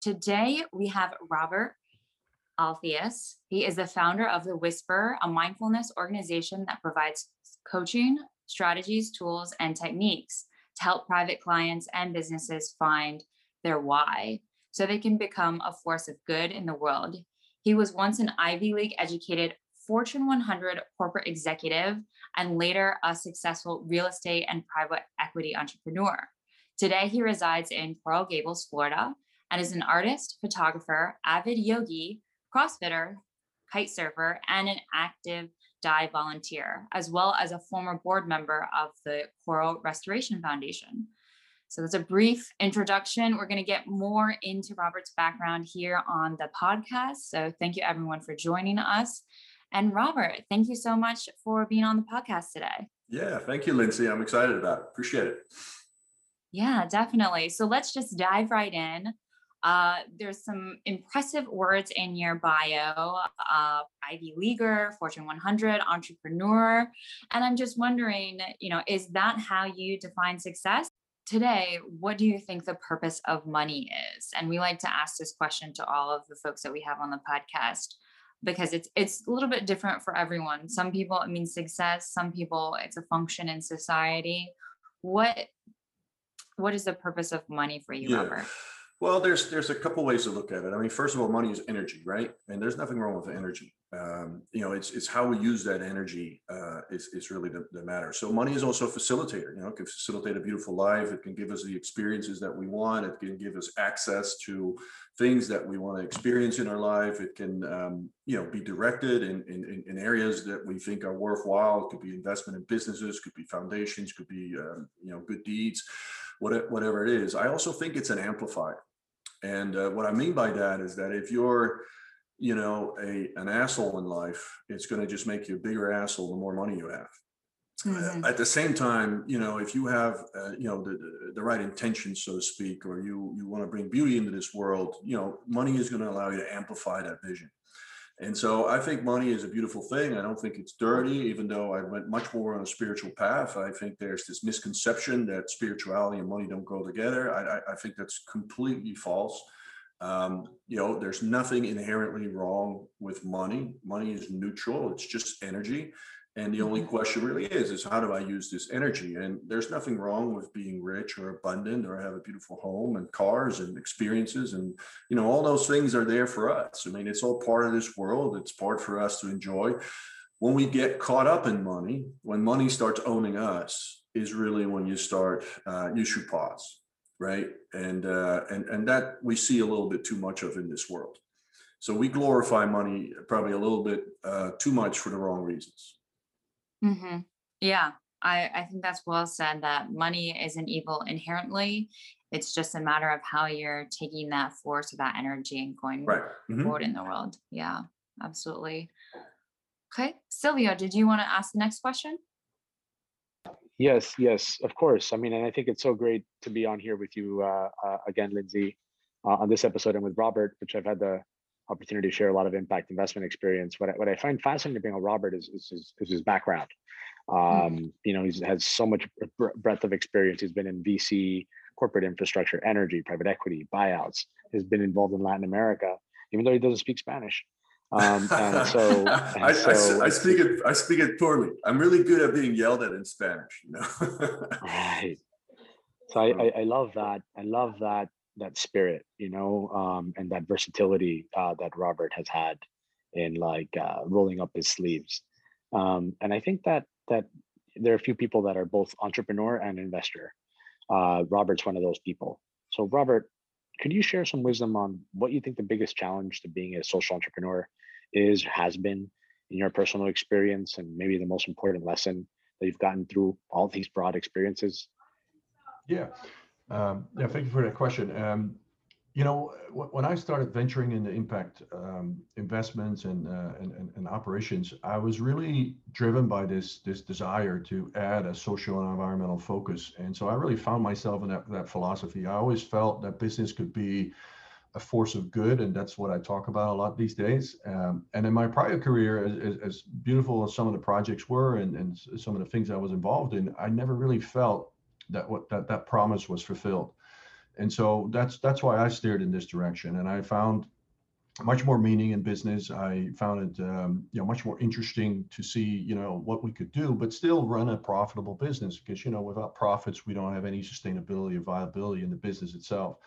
today we have Robert Altheus. He is the founder of The Whisper, a mindfulness organization that provides coaching, strategies, tools, and techniques to help private clients and businesses find their why so they can become a force of good in the world. He was once an Ivy League educated Fortune 100 corporate executive and later a successful real estate and private equity entrepreneur. Today, he resides in Coral Gables, Florida, and is an artist, photographer, avid yogi, CrossFitter, kite surfer, and an active dive volunteer, as well as a former board member of the Coral Restoration Foundation. So that's a brief introduction. We're going to get more into Robert's background here on the podcast. So thank you everyone for joining us. And Robert, thank you so much for being on the podcast today. Yeah, thank you, Lindsay. I'm excited about it. Appreciate it. Yeah, definitely. So let's just dive right in. Uh, there's some impressive words in your bio uh, Ivy Leaguer, Fortune 100, entrepreneur. And I'm just wondering, you know, is that how you define success? Today, what do you think the purpose of money is? And we like to ask this question to all of the folks that we have on the podcast because it's it's a little bit different for everyone. Some people it means success, some people it's a function in society. What what is the purpose of money for you, yeah. Robert? Well, there's there's a couple ways to look at it. I mean, first of all, money is energy, right? And there's nothing wrong with energy. Um, you know, it's it's how we use that energy uh, is is really the, the matter. So money is also a facilitator. You know, it can facilitate a beautiful life. It can give us the experiences that we want. It can give us access to things that we want to experience in our life. It can um, you know be directed in, in in areas that we think are worthwhile. It could be investment in businesses. Could be foundations. Could be um, you know good deeds. Whatever it is, I also think it's an amplifier and uh, what I mean by that is that if you're, you know, a an asshole in life, it's going to just make you a bigger asshole the more money you have. Mm-hmm. At the same time, you know, if you have, uh, you know, the, the right intentions, so to speak, or you you want to bring beauty into this world, you know, money is going to allow you to amplify that vision. And so I think money is a beautiful thing. I don't think it's dirty, even though I went much more on a spiritual path. I think there's this misconception that spirituality and money don't go together. I, I think that's completely false. Um, you know, there's nothing inherently wrong with money. Money is neutral, it's just energy. And the only mm-hmm. question really is, is how do I use this energy? And there's nothing wrong with being rich or abundant or have a beautiful home and cars and experiences. And, you know, all those things are there for us. I mean, it's all part of this world. It's part for us to enjoy. When we get caught up in money, when money starts owning us, is really when you start, uh, you should pause, right? And, uh, and, and that we see a little bit too much of in this world. So we glorify money probably a little bit uh, too much for the wrong reasons. Mm-hmm. Yeah, I, I think that's well said that money isn't evil inherently. It's just a matter of how you're taking that force of that energy and going right. mm-hmm. forward in the world. Yeah, absolutely. Okay, Silvio, did you want to ask the next question? Yes, yes, of course. I mean, and I think it's so great to be on here with you uh, uh, again, Lindsay, uh, on this episode and with Robert, which I've had the opportunity to share a lot of impact investment experience. What I, what I find fascinating about Robert is, is, his, is his background. Hmm. Um, mm. You know, he has so much breadth of experience. He's been in VC, corporate infrastructure, energy, private equity, buyouts. He's been involved in Latin America, even though he doesn't speak Spanish. Um, and so, and I, so I, I, speak it. I speak it poorly. I'm really good at being yelled at in Spanish. You know. right. So I, I, I love that. I love that that spirit, you know, um, and that versatility uh, that Robert has had in like uh, rolling up his sleeves. Um, and I think that that there are a few people that are both entrepreneur and investor. Uh, Robert's one of those people. So Robert, could you share some wisdom on what you think the biggest challenge to being a social entrepreneur is, has been in your personal experience, and maybe the most important lesson that you've gotten through all these broad experiences? Yeah. Um, yeah, thank you for that question. Um, you know, when I started venturing into impact um, investments and, uh, and, and, and operations, I was really driven by this this desire to add a social and environmental focus, and so I really found myself in that that philosophy. I always felt that business could be a force of good, and that's what I talk about a lot these days. Um, and in my prior career, as, as, beautiful as some of the projects were, and, and some of the things I was involved in, I never really felt that what that that promise was fulfilled And so that's that's why I steered in this direction, and I found much more meaning in business. I found it, um, you know, much more interesting to see, you know, what we could do, but still run a profitable business because, you know, without profits, we don't have any sustainability or viability in the business itself.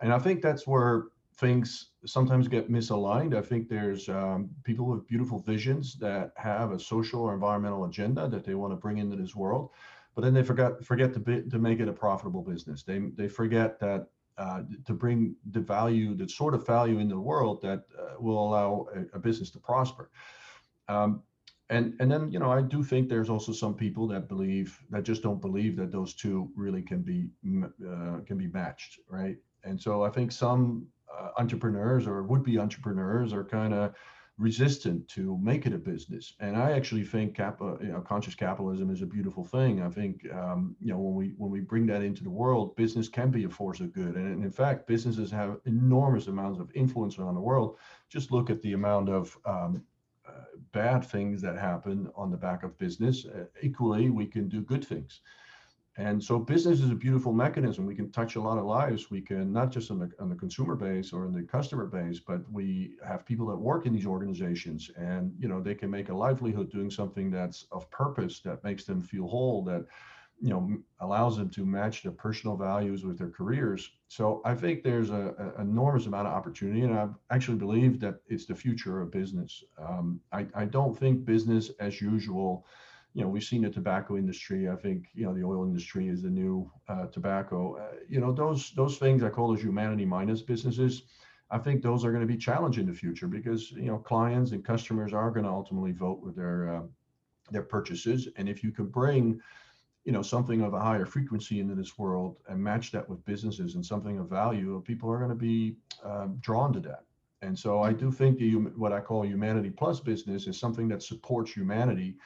And I think that's where things sometimes get misaligned. I think there's um, people with beautiful visions that have a social or environmental agenda that they want to bring into this world, but then they forget forget to to make it a profitable business. They they forget that uh, to bring the value, the sort of value in the world that uh, will allow a, a, business to prosper. Um, and and then you know I do think there's also some people that believe that just don't believe that those two really can be uh, can be matched, right? And so I think some uh, entrepreneurs or would-be entrepreneurs are kind of resistant to make it a business. And I actually think cap, uh, you know, conscious capitalism is a beautiful thing. I think um, you know when we when we bring that into the world, business can be a force of good. And in fact, businesses have enormous amounts of influence around the world. Just look at the amount of um, uh, bad things that happen on the back of business. Uh, equally, we can do good things. And so business is a beautiful mechanism. We can touch a lot of lives. We can not just on the on the consumer base or in the customer base, but we have people that work in these organizations, and you know they can make a livelihood doing something that's of purpose, that makes them feel whole, that you know allows them to match their personal values with their careers. So I think there's a, enormous amount of opportunity, and I actually believe that it's the future of business. Um, I I don't think business as usual you know, we've seen the tobacco industry. I think you know the oil industry is the new uh, tobacco. Uh, you know, those those things I call those humanity minus businesses. I think those are going to be challenged in the future because you know clients and customers are going to ultimately vote with their uh, their purchases, and if you can bring you know something of a higher frequency into this world and match that with businesses and something of value, people are going to be um, drawn to that. And so I do think the what I call humanity plus business is something that supports humanity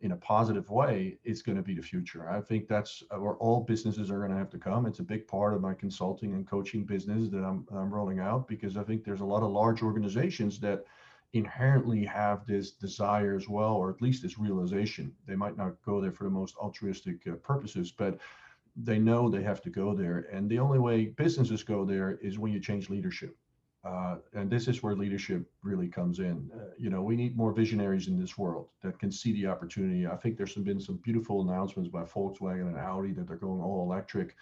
in a positive way is going to be the future. I think that's where all businesses are going to have to come. It's a big part of my consulting and coaching business that I'm, I'm rolling out because I think there's a lot of large organizations that inherently have this desire as well, or at least this realization. They might not go there for the most altruistic uh, purposes, but they know they have to go there. And the only way businesses go there is when you change leadership. Uh, and this is where leadership really comes in. Uh, you know, we need more visionaries in this world that can see the opportunity. I think there's been some beautiful announcements by Volkswagen and Audi that they're going all electric.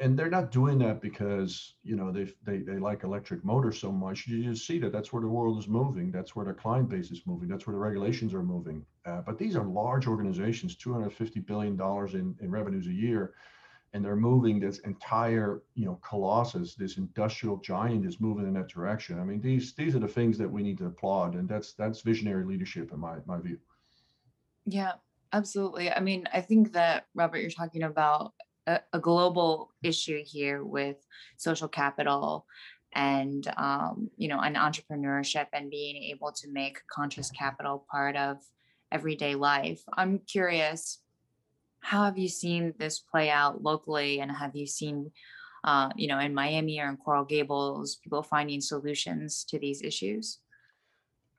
And they're not doing that because you know they they they like electric motors so much. You just see that that's where the world is moving. That's where their client base is moving. That's where the regulations are moving. Uh, but these are large organizations, 250 billion dollars in, in revenues a year and they're moving this entire you know colossus this industrial giant is moving in that direction. I mean these these are the things that we need to applaud and that's that's visionary leadership in my my view. Yeah absolutely. I mean i think that robert you're talking about a, a global issue here with social capital and um, you know an entrepreneurship and being able to make conscious capital part of everyday life. I'm curious how have you seen this play out locally and have you seen uh, you know in miami or in coral gables people finding solutions to these issues?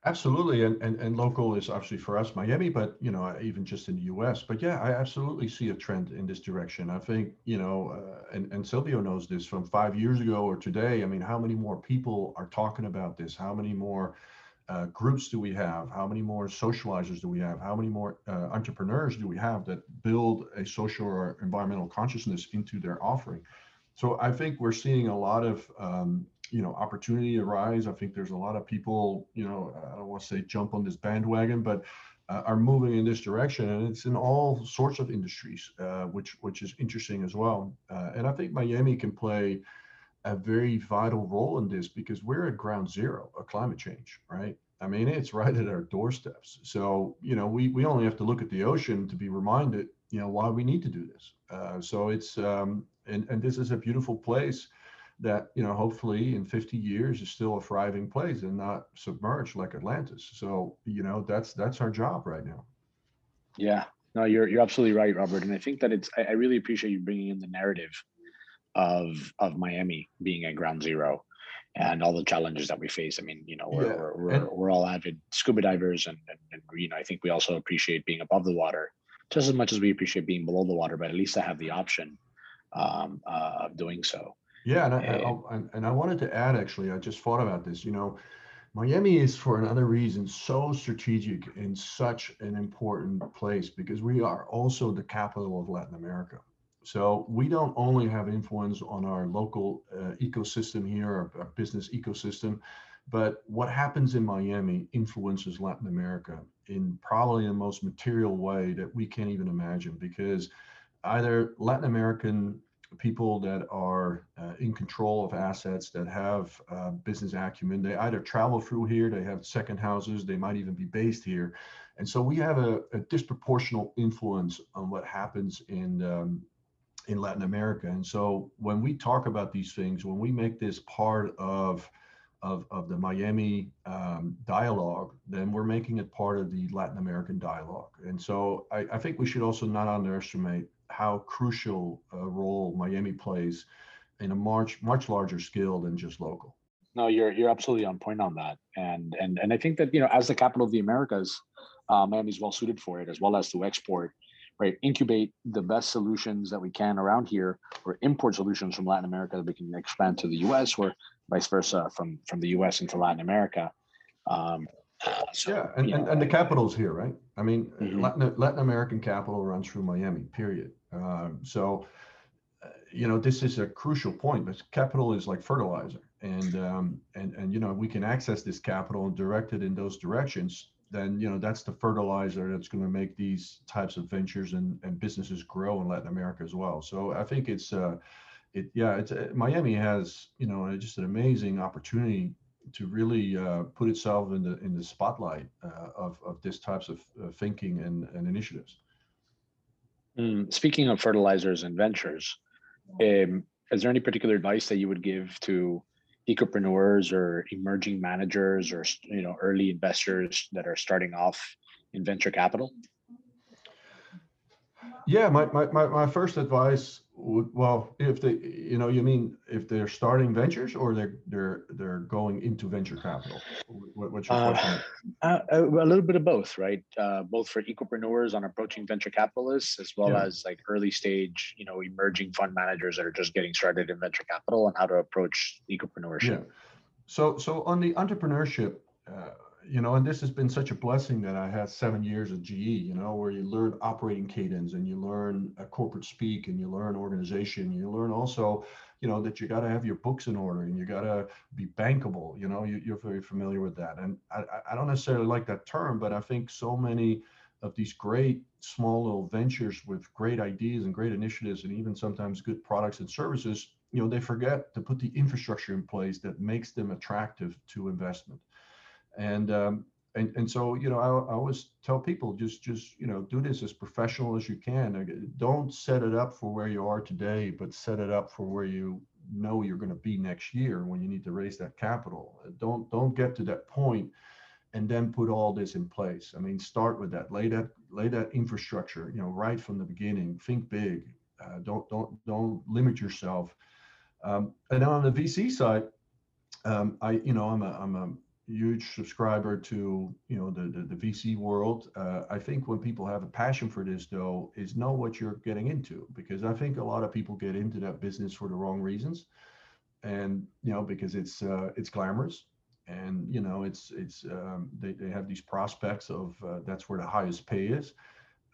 Absolutely and, and and local is obviously for us miami but you know even just in the us but yeah i absolutely see a trend in this direction. I think you know uh, and and silvio knows this from five years ago or today i mean how many more people are talking about this? How many more uh, groups do we have? How many more socializers do we have? How many more uh, entrepreneurs do we have that build a social or environmental consciousness into their offering? So I think we're seeing a lot of um, you know opportunity arise. I think there's a lot of people you know I don't want to say jump on this bandwagon, but uh, are moving in this direction, and it's in all sorts of industries, uh, which which is interesting as well. Uh, and I think Miami can play a very vital role in this because we're at ground zero of climate change, right? I mean, it's right at our doorsteps. So, you know, we, we only have to look at the ocean to be reminded, you know, why we need to do this. Uh, so it's, um, and, and this is a beautiful place that, you know, hopefully in 50 years is still a thriving place and not submerged like Atlantis. So, you know, that's, that's our job right now. Yeah, no, you're, you're absolutely right, Robert. And I think that it's, I, I really appreciate you bringing in the narrative of of Miami being at ground zero and all the challenges that we face. I mean, you know, we're, yeah. we're, we're, we're, all avid scuba divers and, and, and, you know, I think we also appreciate being above the water just as much as we appreciate being below the water, but at least I have the option um, uh, of doing so. Yeah, and I, I, and, and I wanted to add actually, I just thought about this. You know, Miami is for another reason so strategic and such an important place because we are also the capital of Latin America. So we don't only have influence on our local uh, ecosystem here, our, our, business ecosystem, but what happens in Miami influences Latin America in probably the most material way that we can't even imagine because either Latin American people that are uh, in control of assets that have uh, business acumen they either travel through here they have second houses they might even be based here. And so we have a, a disproportional influence on what happens in um, in latin america and so when we talk about these things when we make this part of of, of the Miami um, dialogue, then we're making it part of the Latin American dialogue. And so I, I think we should also not underestimate how crucial a role Miami plays in a much much larger scale than just local. No, you're you're absolutely on point on that, and and and I think that you know as the capital of the Americas, uh, Miami's well suited for it as well as to export, right? Incubate the best solutions that we can around here, or import solutions from Latin America that we can expand to the U.S. or vice versa from from the U.S. into Latin America. Um, so, yeah, and, and, and, the capital's here, right? I mean, mm-hmm. Latin, Latin American capital runs through Miami, period. Um, so, uh, you know, this is a crucial point. But capital is like fertilizer, and um, and and you know, we can access this capital and direct it in those directions. Then you know, that's the fertilizer that's going to make these types of ventures and, and businesses grow in Latin America as well. So I think it's, uh, it yeah, it's uh, Miami has you know just an amazing opportunity to really uh, put itself in the in the spotlight uh, of of this types of uh, thinking and, and initiatives. Mm, speaking of fertilizers and ventures, um, is there any particular advice that you would give to ecopreneurs or emerging managers or you know early investors that are starting off in venture capital? Yeah, my, my, my, my first advice well, if they, you know, you mean if they're starting ventures or they're they're they're going into venture capital? What, what's your uh, question? Uh, a little bit of both, right? Uh, both for ecopreneurs on approaching venture capitalists, as well yeah. as like early stage, you know, emerging fund managers that are just getting started in venture capital and how to approach ecopreneurs. Yeah. So so on the entrepreneurship. You know, and this has been such a blessing that I had seven years of GE, you know, where you learn operating cadence and you learn a corporate speak and you learn organization. You learn also, you know, that you got to have your books in order and you got to be bankable. You know, you, are very familiar with that. And I, I don't necessarily like that term, but I think so many of these great small little ventures with great ideas and great initiatives and even sometimes good products and services, you know, they forget to put the infrastructure in place that makes them attractive to investment and um, and and so you know I, I, always tell people just just you know do this as professional as you can. Don't set it up for where you are today but set it up for where you know you're going to be next year when you need to raise that capital. Don't don't get to that point and then put all this in place. I mean start with that. Lay that lay that infrastructure you know right from the beginning. Think big. Uh, don't don't don't limit yourself. Um, and on the vc side um, i you know i'm a i'm a huge subscriber to you know the the, the VC world. Uh, I think when people have a passion for this, though, is know what you're getting into because I think a lot of people get into that business for the wrong reasons, and you know because it's uh, it's glamorous, and you know it's it's um, they they have these prospects of uh, that's where the highest pay is,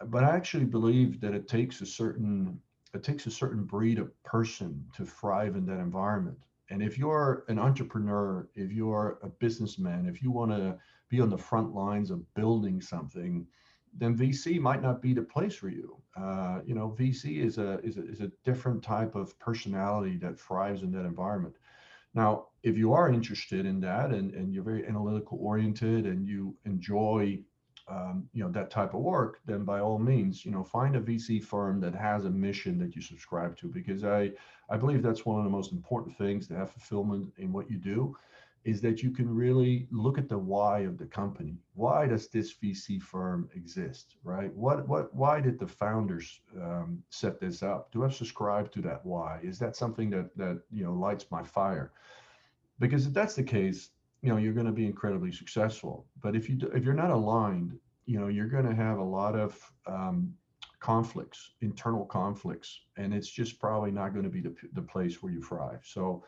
but I actually believe that it takes a certain it takes a certain breed of person to thrive in that environment and if you're an entrepreneur, if you're a businessman, if you want to be on the front lines of building something, then VC might not be the place for you. Uh, you know, VC is a, is a is a different type of personality that thrives in that environment. Now, if you are interested in that and, and you're very analytical oriented and you enjoy um, you know that type of work, then by all means, you know, find a VC firm that has a mission that you subscribe to, because I I believe that's one of the most important things to have fulfillment in what you do, is that you can really look at the why of the company. Why does this VC firm exist, right? What what why did the founders um, set this up? Do I subscribe to that why? Is that something that that you know lights my fire? Because if that's the case, you know you're going to be incredibly successful but if you if you're not aligned you know you're going to have a lot of um, conflicts, internal conflicts, and it's just probably not going to be the, the place where you thrive. So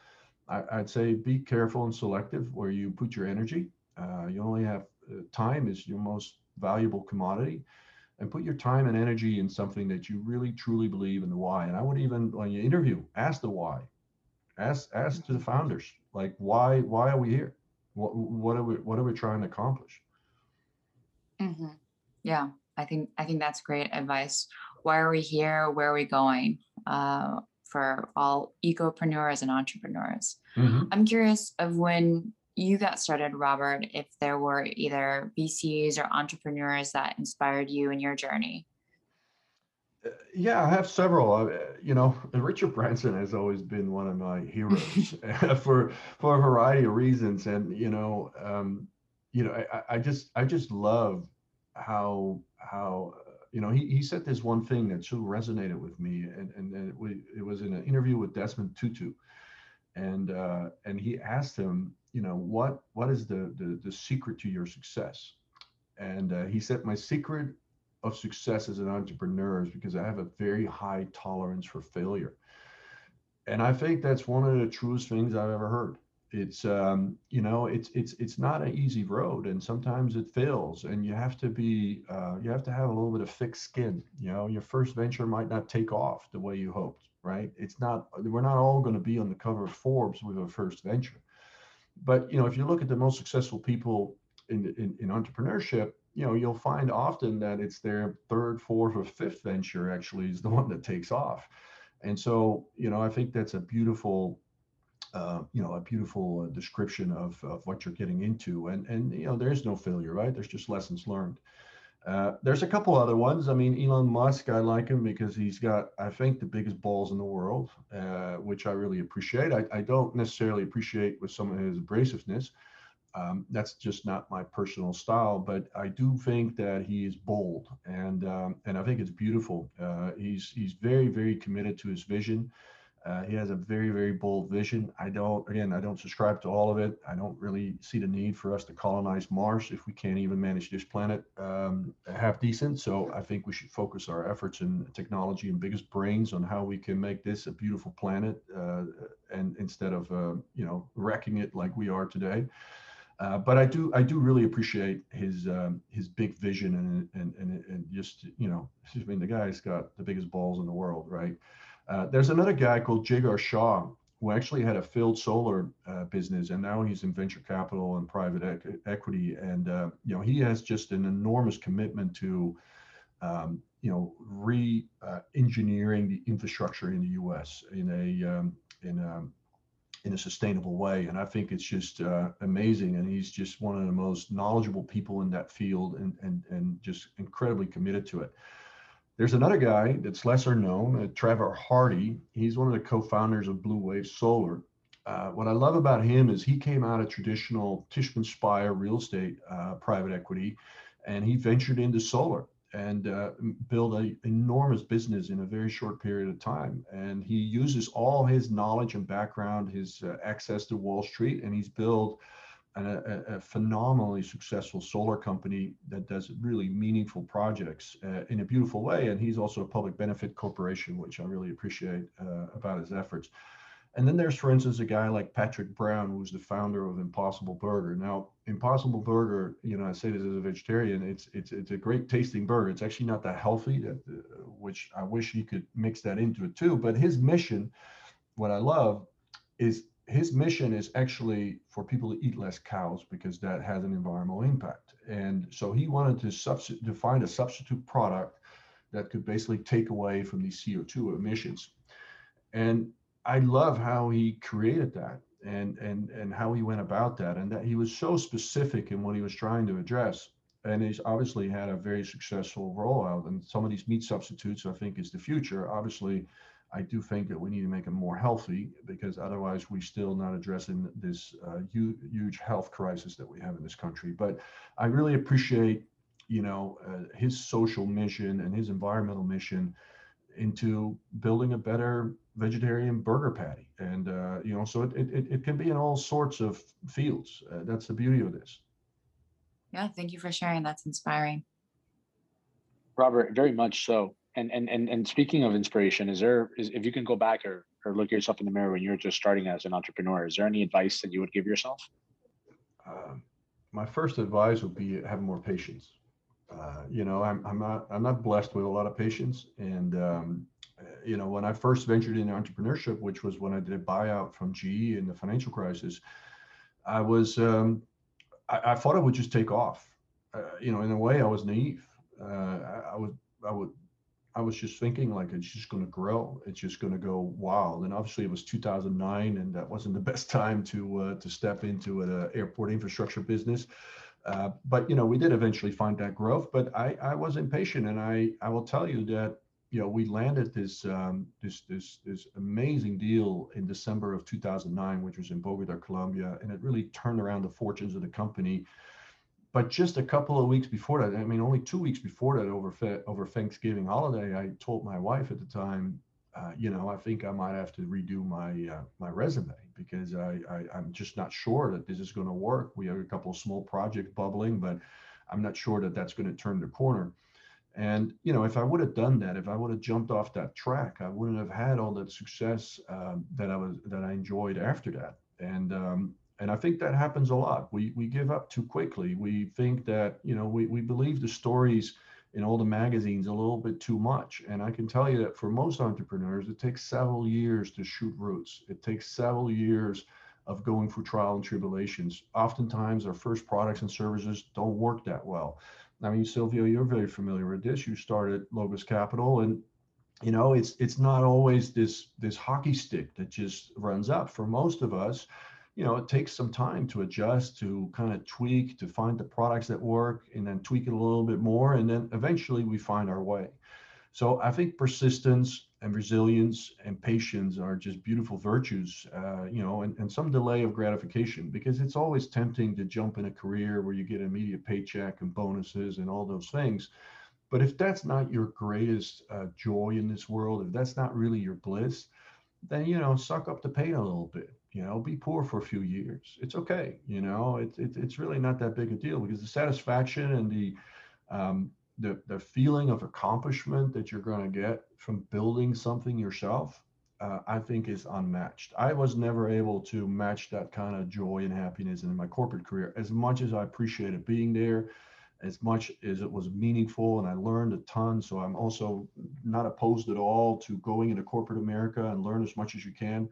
I, would say be careful and selective where you put your energy. Uh, you only have uh, time is your most valuable commodity and put your time and energy in something that you really truly believe in the why. And I would even when you interview, ask the why. Ask ask to the founders, like why why are we here? What what are we what are we trying to accomplish? Mm-hmm. Yeah, I think I think that's great advice. Why are we here? Where are we going? Uh, for all ecopreneurs and entrepreneurs. Mm-hmm. I'm curious of when you got started, Robert, if there were either VCs or entrepreneurs that inspired you in your journey. Uh, yeah, I have several. Uh, you know, Richard Branson has always been one of my heroes for for a variety of reasons, and you know, um, you know, I, I just I just love how how you know he, he said this one thing that so resonated with me, and and, and it, was, it was in an interview with Desmond Tutu, and uh, and he asked him you know what what is the the, the secret to your success? And uh, he said my secret of success as an entrepreneur is because i have a very high tolerance for failure. And i think that's one of the truest things i've ever heard. It's um, you know it's it's it's not an easy road and sometimes it fails and you have to be uh, you have to have a little bit of thick skin. You know your first venture might not take off the way you hoped right? It's not we're not all going to be on the cover of forbes with a first venture. But you know, if you look at the most successful people in, in, in entrepreneurship, you know, you'll find often that it's their third, fourth, or fifth venture actually is the one that takes off. And so, you know, I think that's a beautiful, uh, you know, a beautiful uh, description of, of what you're getting into. And and you know, there is no failure, right? There's just lessons learned. Uh, there's a couple other ones. I mean, Elon Musk, I like him because he's got, I think, the biggest balls in the world, uh, which I really appreciate. I, I, don't necessarily appreciate with some of his abrasiveness. Um, that's just not my personal style, but I do think that he is bold, and um, and I think it's beautiful. Uh, he's he's very very committed to his vision. Uh, he has a very, very bold vision. I don't, again, I don't subscribe to all of it. I don't really see the need for us to colonize Mars if we can't even manage this planet um, half decent. So I think we should focus our efforts in technology and biggest brains on how we can make this a beautiful planet, uh, and instead of uh, you know wrecking it like we are today. Uh, but I do I do really appreciate his um, his big vision and, and and and just you know I mean the guy's got the biggest balls in the world, right? Uh, there's another guy called Jigar Shah who actually had a failed solar uh, business, and now he's in venture capital and private equity. And uh, you know, he has just an enormous commitment to, um, you know, re-engineering the infrastructure in the U.S. in a um, in a in a sustainable way. And I think it's just uh, amazing. And he's just one of the most knowledgeable people in that field, and and and just incredibly committed to it. There's another guy that's lesser known, uh, Trevor Hardy. He's one of the co-founders of Blue Wave Solar. Uh, what I love about him is he came out of traditional Tishman Speyer real estate uh, private equity, and he ventured into solar and uh, built an enormous business in a very short period of time. And he uses all his knowledge and background, his uh, access to Wall Street, and he's built a, a, phenomenally successful solar company that does really meaningful projects uh, in a beautiful way. And he's also a public benefit corporation, which I really appreciate uh, about his efforts. And then there's, for instance, a guy like Patrick Brown, who's the founder of Impossible Burger. Now, Impossible Burger, you know, I say this as a vegetarian, it's it's it's a great tasting burger. It's actually not that healthy, that, uh, which I wish he could mix that into it too. But his mission, what I love, is his mission is actually for people to eat less cows because that has an environmental impact. And so he wanted to substitute to find a substitute product that could basically take away from these CO2 emissions. And I love how he created that and and and how he went about that and that he was so specific in what he was trying to address and he's obviously had a very successful rollout and some of these meat substitutes i think is the future obviously I do think that we need to make them more healthy because otherwise we're still not addressing this uh, huge, huge health crisis that we have in this country. But I really appreciate, you know, uh, his social mission and his environmental mission into building a better vegetarian burger patty. And, uh, you know, so it, it, it can be in all sorts of fields. Uh, that's the beauty of this. Yeah, thank you for sharing. That's inspiring. Robert, very much so and and and and speaking of inspiration, is there is if you can go back or or look yourself in the mirror when you're just starting as an entrepreneur, is there any advice that you would give yourself? Um, my first advice would be have more patience. Uh, you know, I'm I'm not I'm not blessed with a lot of patience, and um, you know, when I first ventured into entrepreneurship, which was when I did a buyout from GE in the financial crisis, I was um, I, I, thought it would just take off. Uh, you know, in a way, I was naive. Uh, I, I would I would I was just thinking like it's just going to grow. It's just going to go wild. And obviously, it was 2009, and that wasn't the best time to uh, to step into an airport infrastructure business. Uh, but you know, we did eventually find that growth. But I I was impatient, and I I will tell you that you know we landed this um, this this this amazing deal in December of 2009, which was in Bogota, Colombia, and it really turned around the fortunes of the company but just a couple of weeks before that, I mean, only two weeks before that, over over Thanksgiving holiday, I told my wife at the time, uh, you know, I think I might have to redo my uh, my resume because I, I am just not sure that this is going to work. We have a couple of small projects bubbling, but I'm not sure that that's going to turn the corner. And you know, if I would have done that, if I would have jumped off that track, I wouldn't have had all that success um, that I was that I enjoyed after that. And um, and I think that happens a lot. We we give up too quickly. We think that you know we we believe the stories in all the magazines a little bit too much. And I can tell you that for most entrepreneurs, it takes several years to shoot roots. It takes several years of going through trial and tribulations. Oftentimes, our first products and services don't work that well. I mean, Silvio, you're very familiar with this. You started Logos Capital, and you know it's it's not always this this hockey stick that just runs up. For most of us, you know, it takes some time to adjust, to kind of tweak, to find the products that work, and then tweak it a little bit more, and then eventually we find our way. So I think persistence and resilience and patience are just beautiful virtues, uh, you know, and, and some delay of gratification because it's always tempting to jump in a career where you get immediate paycheck and bonuses and all those things. But if that's not your greatest uh, joy in this world, if that's not really your bliss, then you know, suck up the pain a little bit you know be poor for a few years. It's okay you know it, it, it's really not that big a deal because the satisfaction and the um, the, the feeling of accomplishment that you're going to get from building something yourself uh, i think is unmatched. I was never able to match that kind of joy and happiness in my corporate career. As much as i appreciated being there as much as it was meaningful and i learned a ton so i'm also not opposed at all to going into corporate america and learn as much as you can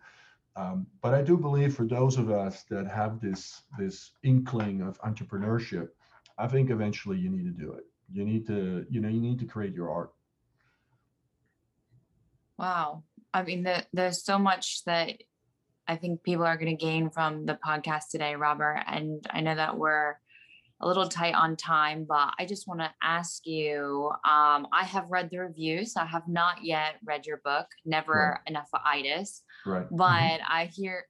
um, but I do believe for those of us that have this this inkling of entrepreneurship, I think eventually you need to do it. You need to, you know, you need to create your art. Wow. I mean, the, there's so much that I think people are going to gain from the podcast today, Robert. And I know that we're a little tight on time, but I just want to ask you. Um, I have read the reviews. I have not yet read your book, Never right. Enough Itis. Right. But mm-hmm. I hear,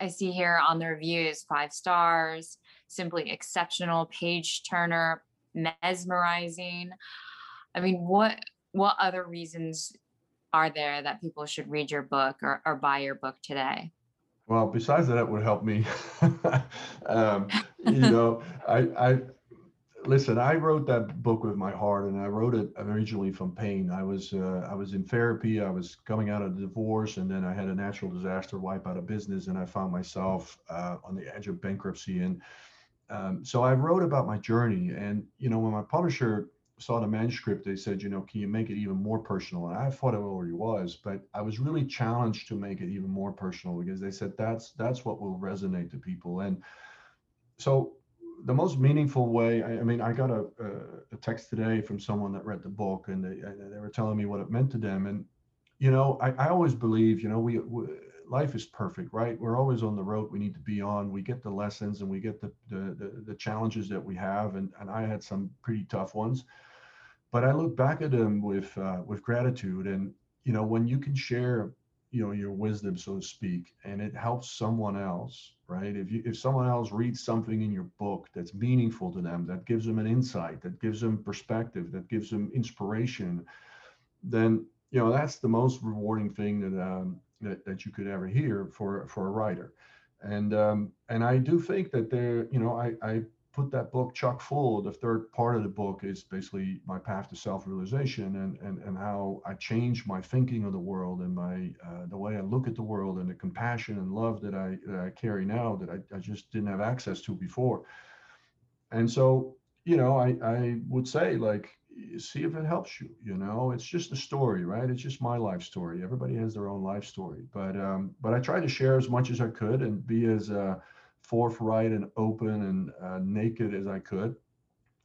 I see here on the reviews five stars, simply exceptional, page turner, mesmerizing. I mean, what what other reasons are there that people should read your book or, or buy your book today? Well, besides that, it would help me. um, you know, I, I listen. I wrote that book with my heart, and I wrote it originally from pain. I was uh, I was in therapy. I was coming out of divorce, and then I had a natural disaster wipe out a business, and I found myself uh, on the edge of bankruptcy. And um, so I wrote about my journey. And you know, when my publisher saw the manuscript, they said, you know, can you make it even more personal? And I thought it already was, but I was really challenged to make it even more personal because they said that's that's what will resonate to people. And so the most meaningful way, I, I mean, I got a, a, text today from someone that read the book and they, they were telling me what it meant to them. And, you know, I, I always believe, you know, we, we life is perfect, right? We're always on the road. We need to be on. We get the lessons and we get the the, the, the challenges that we have, and and I had some pretty tough ones, but I look back at them with uh, with gratitude, and you know when you can share you know your wisdom so to speak and it helps someone else right? If you if someone else reads something in your book that's meaningful to them that gives them an insight that gives them perspective that gives them inspiration then you know that's the most rewarding thing that um, that, that you could ever hear for for a writer and um, and I do think that there you know I, I put that book chock full. The third part of the book is basically my path to self-realization and and and how I change my thinking of the world and my uh, the way I look at the world and the compassion and love that I that I carry now that I, I just didn't have access to before. And so, you know, I I would say like see if it helps you you know it's just a story right it's just my life story everybody has their own life story but um but i tried to share as much as i could and be as uh forthright and open and uh, naked as I could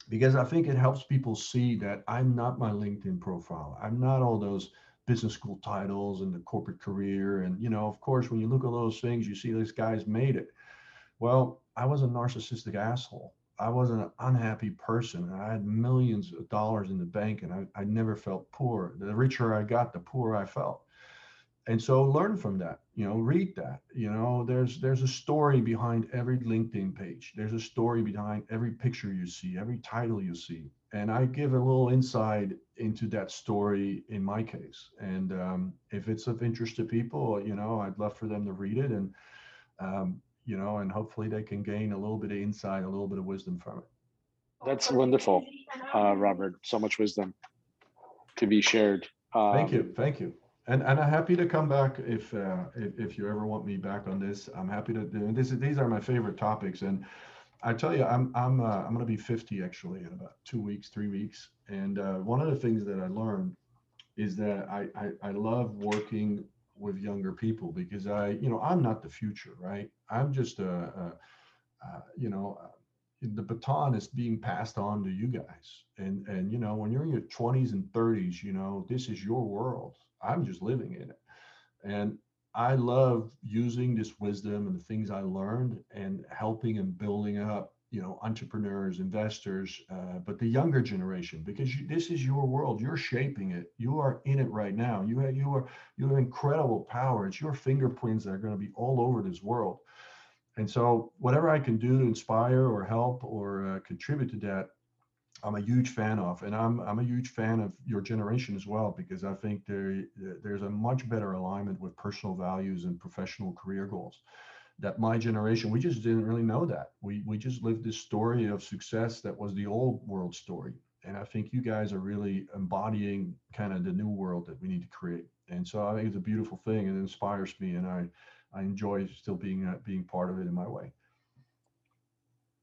because I think it helps people see that I'm not my LinkedIn profile. I'm not all those business school titles and the corporate career. And, you know, of course, when you look at those things, you see these guys made it. Well, I was a narcissistic asshole. I was an unhappy person. I had millions of dollars in the bank and I, I never felt poor. The richer I got, the poorer I felt. And so learn from that you know read that you know. There's there's a story behind every linkedin page. There's a story behind every picture you see every title you see. And i give a little insight into that story in my case. And um, if it's of interest to people you know i'd love for them to read it. And um, you know and hopefully they can gain a little bit of insight a little bit of wisdom from it that's wonderful uh, robert so much wisdom to be shared um, thank you thank you and and I'm happy to come back if uh, if, if you ever want me back on this. I'm happy to do this. These are my favorite topics, and I tell you, I'm I'm uh, I'm going to be 50 actually in about two weeks, three weeks. And uh, one of the things that I learned is that I, I I love working with younger people because I you know I'm not the future, right? I'm just a, a, a you know uh, the baton is being passed on to you guys and and you know when you're in your 20s and 30s you know this is your world I'm just living in it. And I love using this wisdom and the things I learned and helping and building up, you know, entrepreneurs, investors, uh, but the younger generation, because you, this is your world. You're shaping it. You are in it right now. You have, you are, you have incredible power. It's your fingerprints that are going to be all over this world. And so whatever I can do to inspire or help or uh, contribute to that, I'm a huge fan of, and I'm I'm a huge fan of your generation as well because I think there there's a much better alignment with personal values and professional career goals. That my generation we just didn't really know that we we just lived this story of success that was the old world story, and I think you guys are really embodying kind of the new world that we need to create. And so I think it's a beautiful thing, and it inspires me, and I I enjoy still being uh, being part of it in my way.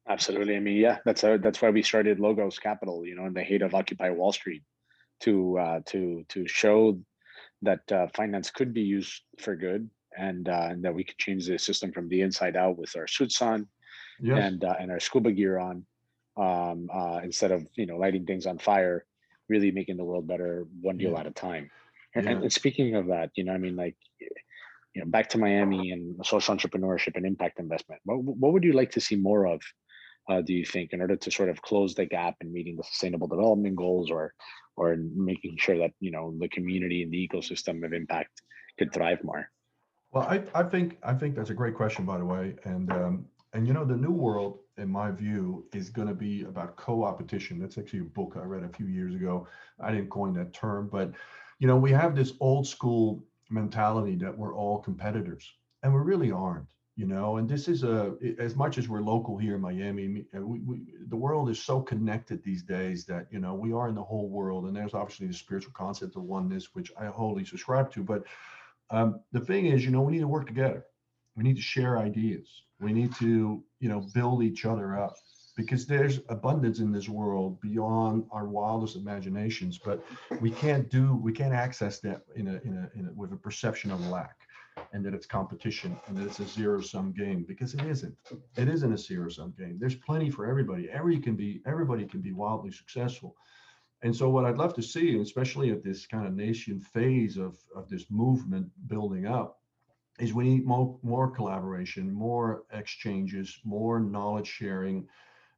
Absolutely. I mean, yeah, that's that's why we started Logos Capital, you know, in the hate of Occupy Wall Street, to uh, to to show that uh, finance could be used for good, and uh, and that we could change the system from the inside out with our suits on, yes. and uh, and our scuba gear on, um, uh, instead of you know lighting things on fire, really making the world better one deal yeah. at a time. And, yeah. and speaking of that, you know, I mean, like you know, back to Miami and social entrepreneurship and impact investment. What, what would you like to see more of uh, do you think, in order to sort of close the gap in meeting the sustainable development goals or or making sure that you know the community and the ecosystem of impact could thrive more? Well, I, I think I think that's a great question, by the way, and um, and you know the new world, in my view, is going to be about co-opetition. That's actually a book I read a few years ago. I didn't coin that term, but you know we have this old school mentality that we're all competitors, and we really aren't you know and this is a as much as we're local here in miami uh, we, we, the world is so connected these days that you know we are in the whole world and there's obviously the spiritual concept of oneness which i wholly subscribe to but um, the thing is you know we need to work together we need to share ideas we need to you know build each other up because there's abundance in this world beyond our wildest imaginations but we can't do we can't access that in a in a, in a with a perception of lack and that it's competition and that it's a zero sum game because it isn't. It isn't a zero sum game. There's plenty for everybody. Every can be everybody can be wildly successful. And so what I'd love to see, especially at this kind of nation phase of, of this movement building up, is we need more, more collaboration, more exchanges, more knowledge sharing,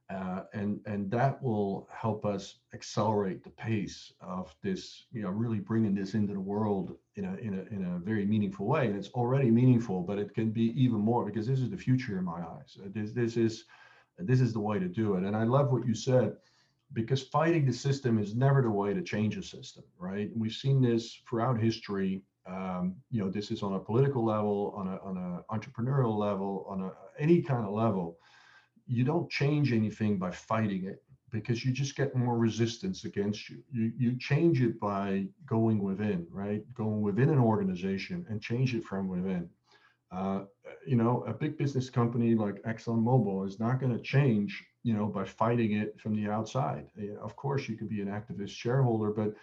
uh, and and that will help us accelerate the pace of this you know really bringing this into the world in a in a in a very meaningful way. And it's already meaningful but it can be even more because this is the future in my eyes. This this is this is the way to do it. And i love what you said because fighting the system is never the way to change a system right we've seen this throughout history um, you know this is on a political level on a on a entrepreneurial level on a any kind of level you don't change anything by fighting it because you just get more resistance against you. You you change it by going within, right? Going within an organization and change it from within. Uh, you know, a big business company like ExxonMobil is not going to change, you know, by fighting it from the outside. Of course, you could be an activist shareholder, but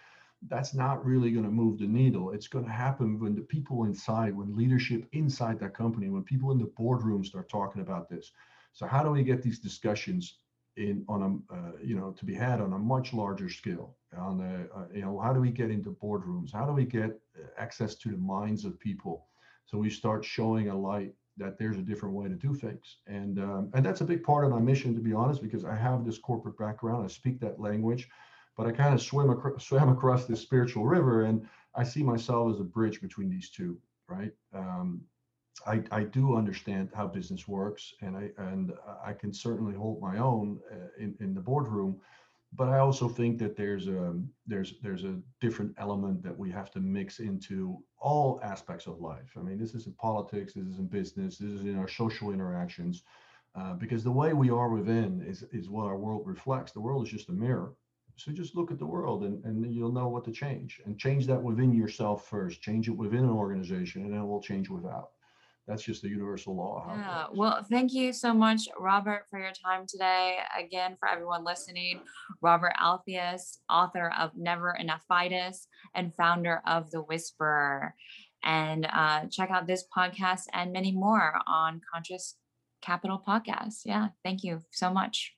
that's not really going to move the needle. It's going to happen when the people inside, when leadership inside that company, when people in the boardroom start talking about this. So how do we get these discussions in on a uh, you know to be had on a much larger scale? On a, uh, you know how do we get into boardrooms? How do we get uh, access to the minds of people? So we start showing a light that there's a different way to do things, and um, and that's a big part of my mission, to be honest, because I have this corporate background. I speak that language but I kind of swim across, swam across this spiritual river, and I see myself as a bridge between these two. Right? Um, I, I do understand how business works, and I and I can certainly hold my own uh, in in the boardroom. But I also think that there's a there's there's a different element that we have to mix into all aspects of life. I mean, this is in politics, this is in business, this is in our social interactions. Uh, because the way we are within is is what our world reflects. The world is just a mirror, so just look at the world and, and you'll know what to change and change that within yourself first change it within an organization and then it will change without that's just the universal law yeah well thank you so much robert for your time today. Again for everyone listening robert alpheus author of never enough Fidus and founder of the whisperer. And uh, check out this podcast and many more on conscious capital podcast yeah thank you so much